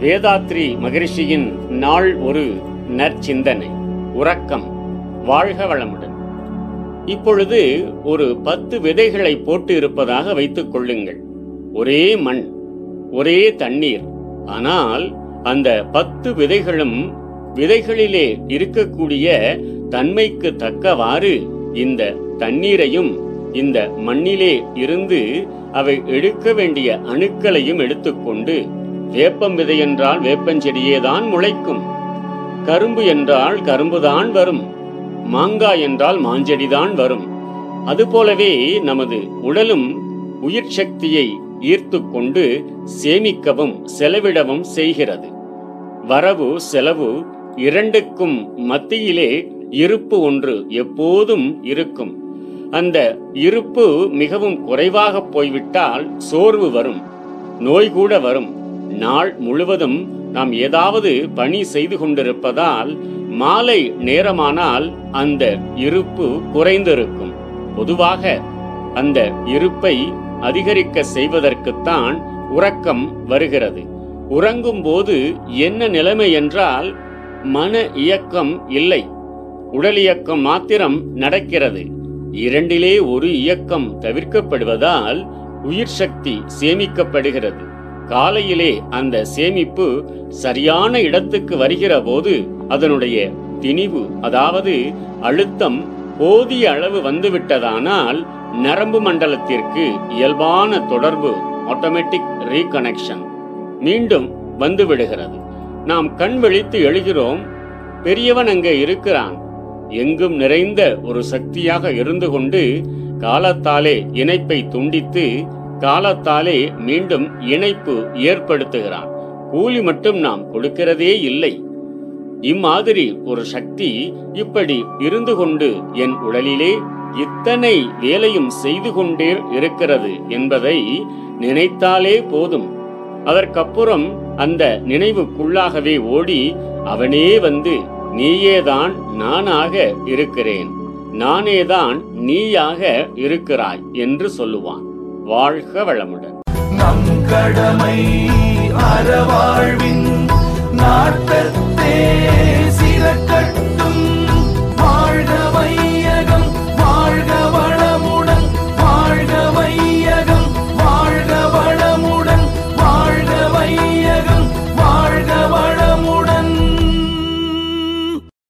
வேதாத்ரி மகிழ்ச்சியின் நாள் ஒரு நற்சிந்தனை உறக்கம் வாழ்க வளமுடன். இப்பொழுது ஒரு பத்து விதைகளை போட்டு இருப்பதாக வைத்துக் கொள்ளுங்கள். ஒரே மண் ஒரே தண்ணீர் ஆனால் அந்த பத்து விதைகளும் விதைகளிலே இருக்கக்கூடிய தன்மைக்கு தக்கவாறு இந்த தண்ணீரையும் இந்த மண்ணிலே இருந்து அவை எடுக்க வேண்டிய அணுக்களையும் எடுத்துக்கொண்டு வேப்பம் விதை என்றால் வேப்பஞ்செடியே தான் முளைக்கும். கரும்பு என்றால் கரும்புதான் வரும். மாங்காய் என்றால் மாஞ்செடிதான் வரும். அதுபோலவே நமது உடலும் உயிர் சக்தியை ஈர்த்து கொண்டு சேமிக்கவும் செலவிடவும் செய்கிறது. வரவு செலவு இரண்டுக்கும் மத்தியிலே இருப்பு ஒன்று எப்போதும் இருக்கும். அந்த இருப்பு மிகவும் குறைவாக போய்விட்டால் சோர்வு வரும் நோய் கூட வரும். நாள் முழுவதும் நாம் ஏதாவது பணி செய்து கொண்டிருப்பதால் மாலை நேரமானால் அந்த இருப்பு குறைந்திருக்கும். பொதுவாக அந்த இருப்பை அதிகரிக்க செய்வதற்குத்தான் உறக்கம் வருகிறது. உறங்கும் போது என்ன நிலைமை என்றால் மன இயக்கம் இல்லை. உடல் இயக்கம் மாத்திரம் நடக்கிறது. இரண்டிலே ஒரு இயக்கம் தவிர்க்கப்படுவதால் உயிர் சக்தி சேமிக்கப்படுகிறது. காலையிலே அந்த சேமிப்பு சரியான இடத்துக்கு வருகிற போது அதனுடைய திணிவு அதாவது அழுத்தம் போதிய அளவு வந்துவிட்டதானால் நரம்பு மண்டலத்திற்கு இயல்பான தொடர்பு ஆட்டோமேட்டிக் ரீகனெக்ஷன் மீண்டும் வந்துவிடுகிறது. நாம் கண் விழித்து எழுகிறோம் பெரியவன் அங்கே இருக்கிறான். எங்கும் நிறைந்த ஒரு சக்தியாக இருந்து கொண்டு காலத்தாலே இணைப்பை துண்டித்து காலத்தாலே மீண்டும் இணைப்பு ஏற்படுத்துகிறான். கூலி மட்டும் நாம் கொடுக்கிறதே இல்லை. இம்மாதிரி ஒரு சக்தி இப்படி இருந்து கொண்டு என் உடலிலே இத்தனை வேலையும் செய்து கொண்டே இருக்கிறது என்பதை நினைத்தாலே போதும். அதற்கப்புறம் அந்த நினைவுக்குள்ளாகவே ஓடி அவனே வந்து நீயேதான் நானாக இருக்கிறேன். நானேதான் நீயாக இருக்கிறாய் என்று சொல்லுவான். வாழ்க வளமுடன். நம் கடமை அறவாழ்வின் நாட்டத்தே